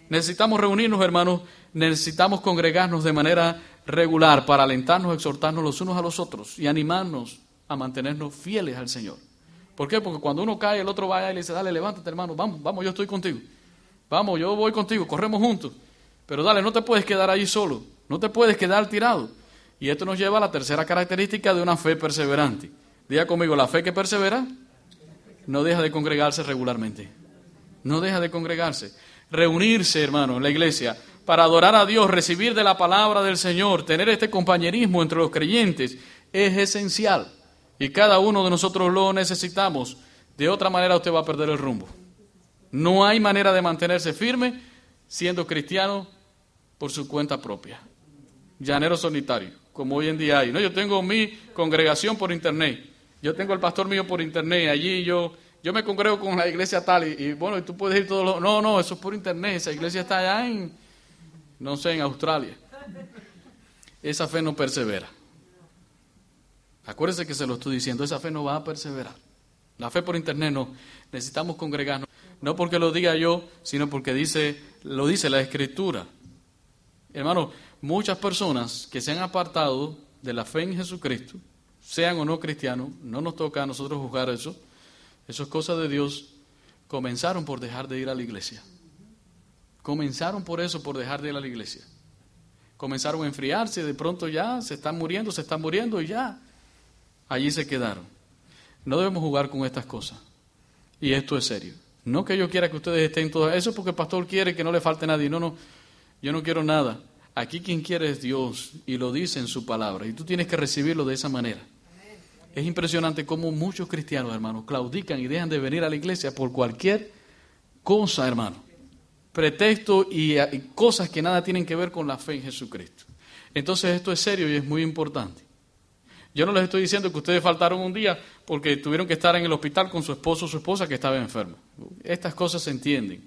Necesitamos reunirnos, hermanos, necesitamos congregarnos de manera regular para alentarnos, exhortarnos los unos a los otros y animarnos a mantenernos fieles al Señor. ¿Por qué? Porque cuando uno cae, el otro va y le dice, dale, levántate hermano, vamos, vamos, yo estoy contigo. Vamos, yo voy contigo, corremos juntos. Pero dale, no te puedes quedar allí solo, no te puedes quedar tirado. Y esto nos lleva a la tercera característica de una fe perseverante. Diga conmigo, la fe que persevera no deja de congregarse regularmente. No deja de congregarse. Reunirse, hermano, en la iglesia para adorar a Dios, recibir de la palabra del Señor, tener este compañerismo entre los creyentes es esencial. Y cada uno de nosotros lo necesitamos. De otra manera usted va a perder el rumbo. No hay manera de mantenerse firme siendo cristiano por su cuenta propia. Llanero solitario, como hoy en día hay. No, yo tengo mi congregación por internet. Yo tengo el pastor mío por internet. Allí yo, yo me congrego con la iglesia tal y, bueno, y tú puedes ir todos los... No, no, eso es por internet. Esa iglesia está allá en, no sé, en Australia. Esa fe no persevera. Acuérdese que se lo estoy diciendo, esa fe no va a perseverar. La fe por internet no. Necesitamos congregarnos. No porque lo diga yo, sino porque dice, lo dice la Escritura. Hermano, muchas personas que se han apartado de la fe en Jesucristo, sean o no cristianos, no nos toca a nosotros juzgar eso, eso es cosa de Dios, comenzaron por dejar de ir a la iglesia. Comenzaron por eso, por dejar de ir a la iglesia. Comenzaron a enfriarse, de pronto ya se están muriendo, se están muriendo y ya allí se quedaron. No debemos jugar con estas cosas. Y esto es serio. No que yo quiera que ustedes estén todos. Eso es porque el pastor quiere que no le falte nadie. No, no. Yo no quiero nada. Aquí quien quiere es Dios y lo dice en su palabra. Y tú tienes que recibirlo de esa manera. Es impresionante cómo muchos cristianos, hermanos, claudican y dejan de venir a la iglesia por cualquier cosa, hermano. Pretexto y, y cosas que nada tienen que ver con la fe en Jesucristo. Entonces esto es serio y es muy importante. Yo no les estoy diciendo que ustedes faltaron un día porque tuvieron que estar en el hospital con su esposo o su esposa que estaba enfermo. Estas cosas se entienden.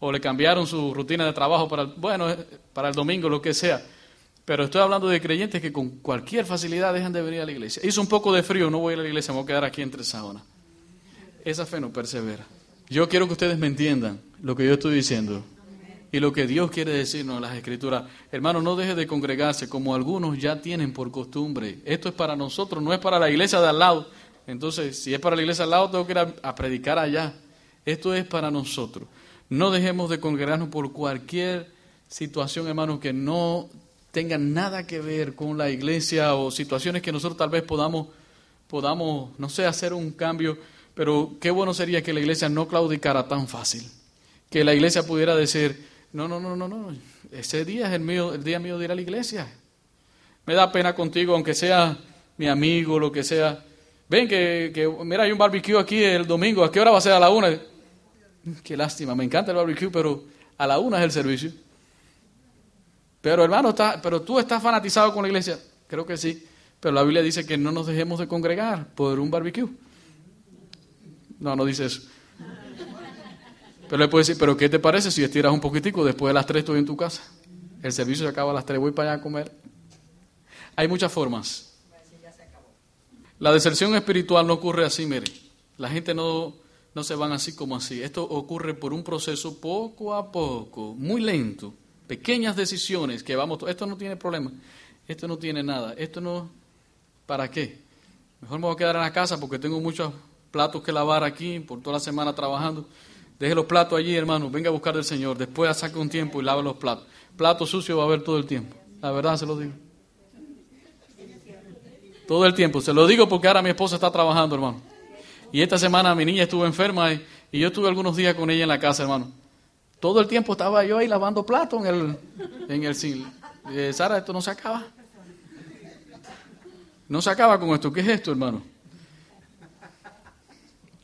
O le cambiaron su rutina de trabajo para bueno, eh, para el domingo, lo que sea. Pero estoy hablando de creyentes que con cualquier facilidad dejan de venir a la iglesia. Hizo un poco de frío, no voy a la iglesia, me voy a quedar aquí entre sábanas. Esa fe no persevera. Yo quiero que ustedes me entiendan lo que yo estoy diciendo y lo que Dios quiere decirnos en las Escrituras. Hermano, no deje de congregarse como algunos ya tienen por costumbre. Esto es para nosotros, no es para la iglesia de al lado. Entonces, si es para la iglesia de al lado, tengo que ir a, predicar allá. Esto es para nosotros. No dejemos de congregarnos por cualquier situación, hermano, que no tenga nada que ver con la iglesia o situaciones que nosotros tal vez podamos, podamos, no sé, hacer un cambio. Pero qué bueno sería que la iglesia no claudicara tan fácil. Que la iglesia pudiera decir, no, no, no, no, no. Ese día es el, mío, el día mío de ir a la iglesia. Me da pena contigo, aunque sea mi amigo, lo que sea. Ven que, que, mira, hay un barbecue aquí el domingo. ¿A qué hora va a ser? A la una. Qué lástima, me encanta el barbecue, pero a la una es el servicio. Pero hermano, está, pero tú estás fanatizado con la iglesia. Creo que sí. Pero la Biblia dice que no nos dejemos de congregar por un barbecue. No, no dice eso. Pero le puede decir, pero ¿qué te parece si estiras un poquitico? Después de las tres estoy en tu casa. El servicio se acaba a las tres, voy para allá a comer. Hay muchas formas. La deserción espiritual no ocurre así, mire. La gente no, no se van así como así. Esto ocurre por un proceso poco a poco, muy lento. Pequeñas decisiones que vamos... Esto no tiene problema. Esto no tiene nada. Esto no... ¿Para qué? Mejor me voy a quedar en la casa porque tengo muchos platos que lavar aquí por toda la semana trabajando. Deje los platos allí, hermano. Venga a buscar del Señor. Después saque un tiempo y lave los platos. Plato sucio va a haber todo el tiempo. La verdad se lo digo. Todo el tiempo. Se lo digo porque ahora mi esposa está trabajando, hermano. Y esta semana mi niña estuvo enferma y, yo estuve algunos días con ella en la casa, hermano. Todo el tiempo estaba yo ahí lavando platos en el, en el eh, Sara, esto no se acaba. No se acaba con esto. ¿Qué es esto, hermano?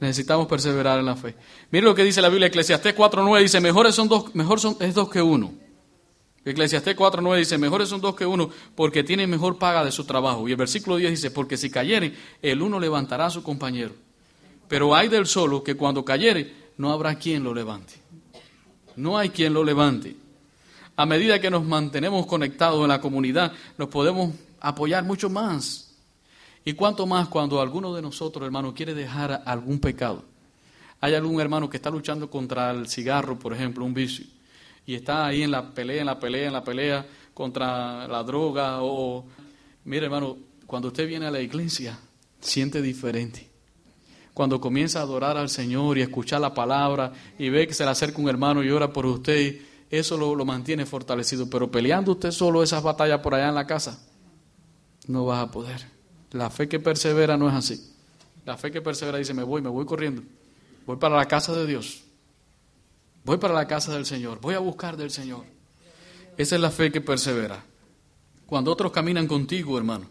Necesitamos perseverar en la fe. Mire lo que dice la Biblia, Eclesiastés 4.9 dice, mejores son dos, mejor son, es dos que uno. Eclesiastés 4.9 dice, mejores son dos que uno porque tienen mejor paga de su trabajo. Y el versículo 10 dice, porque si cayere, el uno levantará a su compañero. Pero hay del solo que cuando cayere, no habrá quien lo levante. No hay quien lo levante. A medida que nos mantenemos conectados en la comunidad, nos podemos apoyar mucho más. Y cuánto más cuando alguno de nosotros, hermano, quiere dejar algún pecado. Hay algún hermano que está luchando contra el cigarro, por ejemplo, un vicio, y está ahí en la pelea, en la pelea, en la pelea contra la droga o... Mire, hermano, cuando usted viene a la iglesia, siente diferente. Cuando comienza a adorar al Señor y escuchar la palabra y ve que se le acerca un hermano y ora por usted, eso lo, lo mantiene fortalecido. Pero peleando usted solo esas batallas por allá en la casa, no vas a poder. La fe que persevera no es así. La fe que persevera dice, me voy, me voy corriendo. Voy para la casa de Dios. Voy para la casa del Señor. Voy a buscar del Señor. Esa es la fe que persevera. Cuando otros caminan contigo, hermano,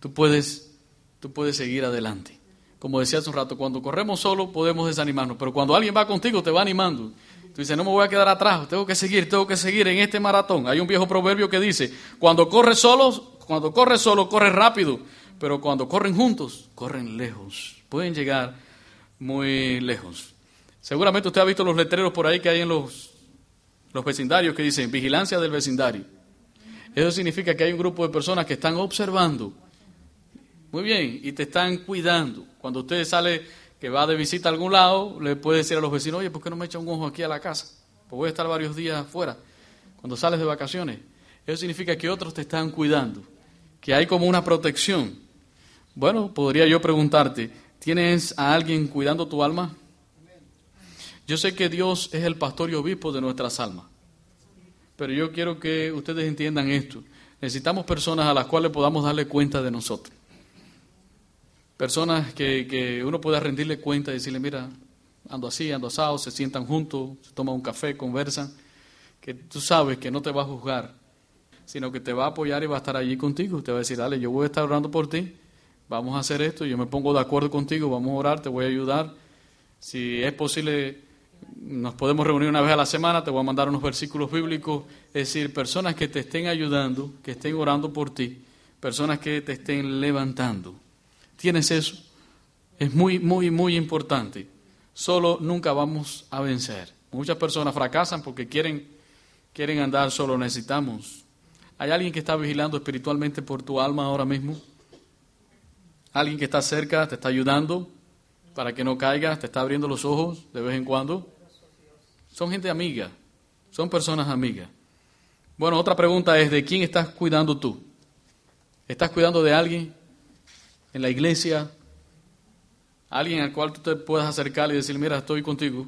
tú puedes, tú puedes seguir adelante. Como decía hace un rato, cuando corremos solo podemos desanimarnos, pero cuando alguien va contigo te va animando. Tú dices, no me voy a quedar atrás, tengo que seguir, tengo que seguir en este maratón. Hay un viejo proverbio que dice, cuando corres solo, cuando corres solo, corres rápido, pero cuando corren juntos, corren lejos. Pueden llegar muy lejos. Seguramente usted ha visto los letreros por ahí que hay en los, los vecindarios que dicen vigilancia del vecindario. Eso significa que hay un grupo de personas que están observando. Muy bien, y te están cuidando. Cuando usted sale, que va de visita a algún lado, le puede decir a los vecinos, oye, ¿por qué no me echa un ojo aquí a la casa? Pues voy a estar varios días afuera, cuando sales de vacaciones. Eso significa que otros te están cuidando, que hay como una protección. Bueno, podría yo preguntarte, ¿tienes a alguien cuidando tu alma? Yo sé que Dios es el pastor y obispo de nuestras almas, pero yo quiero que ustedes entiendan esto. Necesitamos personas a las cuales podamos darle cuenta de nosotros. Personas que, que uno pueda rendirle cuenta y decirle, mira, ando así, ando asado, se sientan juntos, se toman un café, conversan, que tú sabes que no te va a juzgar, sino que te va a apoyar y va a estar allí contigo. Te va a decir, dale, yo voy a estar orando por ti, vamos a hacer esto, yo me pongo de acuerdo contigo, vamos a orar, te voy a ayudar. Si es posible, nos podemos reunir una vez a la semana, te voy a mandar unos versículos bíblicos, es decir, personas que te estén ayudando, que estén orando por ti, personas que te estén levantando tienes eso, es muy, muy, muy importante. Solo nunca vamos a vencer. Muchas personas fracasan porque quieren, quieren andar solo. Necesitamos. ¿Hay alguien que está vigilando espiritualmente por tu alma ahora mismo? ¿Alguien que está cerca, te está ayudando para que no caigas, te está abriendo los ojos de vez en cuando? Son gente amiga, son personas amigas. Bueno, otra pregunta es, ¿de quién estás cuidando tú? ¿Estás cuidando de alguien? En la iglesia, alguien al cual tú te puedas acercar y decir, mira, estoy contigo,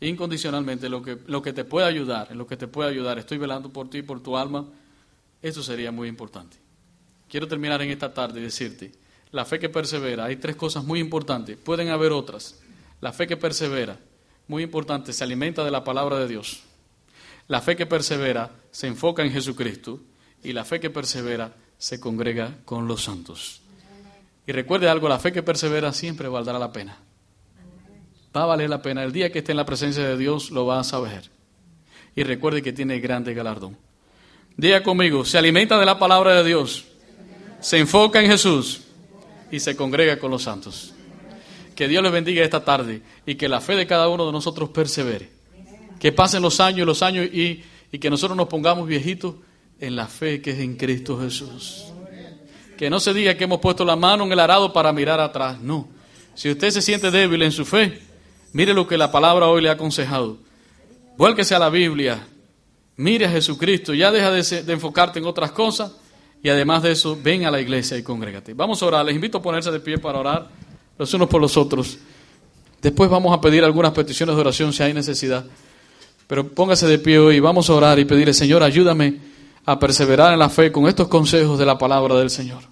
incondicionalmente, lo que, lo que te pueda ayudar, en lo que te pueda ayudar, estoy velando por ti, por tu alma, eso sería muy importante. Quiero terminar en esta tarde y decirte, la fe que persevera, hay tres cosas muy importantes, pueden haber otras. La fe que persevera, muy importante, se alimenta de la palabra de Dios. La fe que persevera se enfoca en Jesucristo y la fe que persevera se congrega con los santos. Y recuerde algo, la fe que persevera siempre valdrá la pena. Va a valer la pena. El día que esté en la presencia de Dios lo va a saber. Y recuerde que tiene grande galardón. Diga conmigo, se alimenta de la palabra de Dios, se enfoca en Jesús y se congrega con los santos. Que Dios les bendiga esta tarde y que la fe de cada uno de nosotros persevere. Que pasen los años y los años y, y que nosotros nos pongamos viejitos en la fe que es en Cristo Jesús. Que no se diga que hemos puesto la mano en el arado para mirar atrás. No. Si usted se siente débil en su fe, mire lo que la palabra hoy le ha aconsejado. Vuélquese a la Biblia. Mire a Jesucristo. Ya deja de, enfocarte en otras cosas. Y además de eso, ven a la iglesia y congrégate. Vamos a orar. Les invito a ponerse de pie para orar los unos por los otros. Después vamos a pedir algunas peticiones de oración si hay necesidad. Pero póngase de pie hoy y vamos a orar y pedirle, Señor, ayúdame a perseverar en la fe con estos consejos de la palabra del Señor.